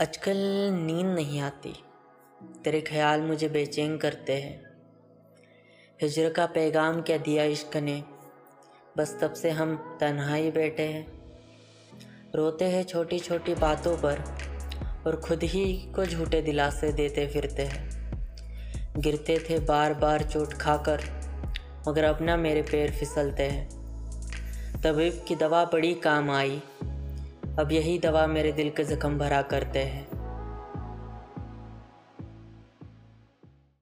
आजकल नींद नहीं आती। तेरे ख्याल मुझे बेचैन करते हैं। हिजर का पैगाम क्या दिया इश्क ने? बस तब से हम तन्हाई बैठे हैं। रोते हैं छोटी छोटी बातों पर और खुद ही को झूठे दिलासे देते फिरते हैं। गिरते थे बार बार चोट खाकर, मगर अपना मेरे पैर फिसलते हैं। तबीब की दवा बड़ी काम आई। अब यही दवा मेरे दिल के ज़ख्म भरा करते हैं।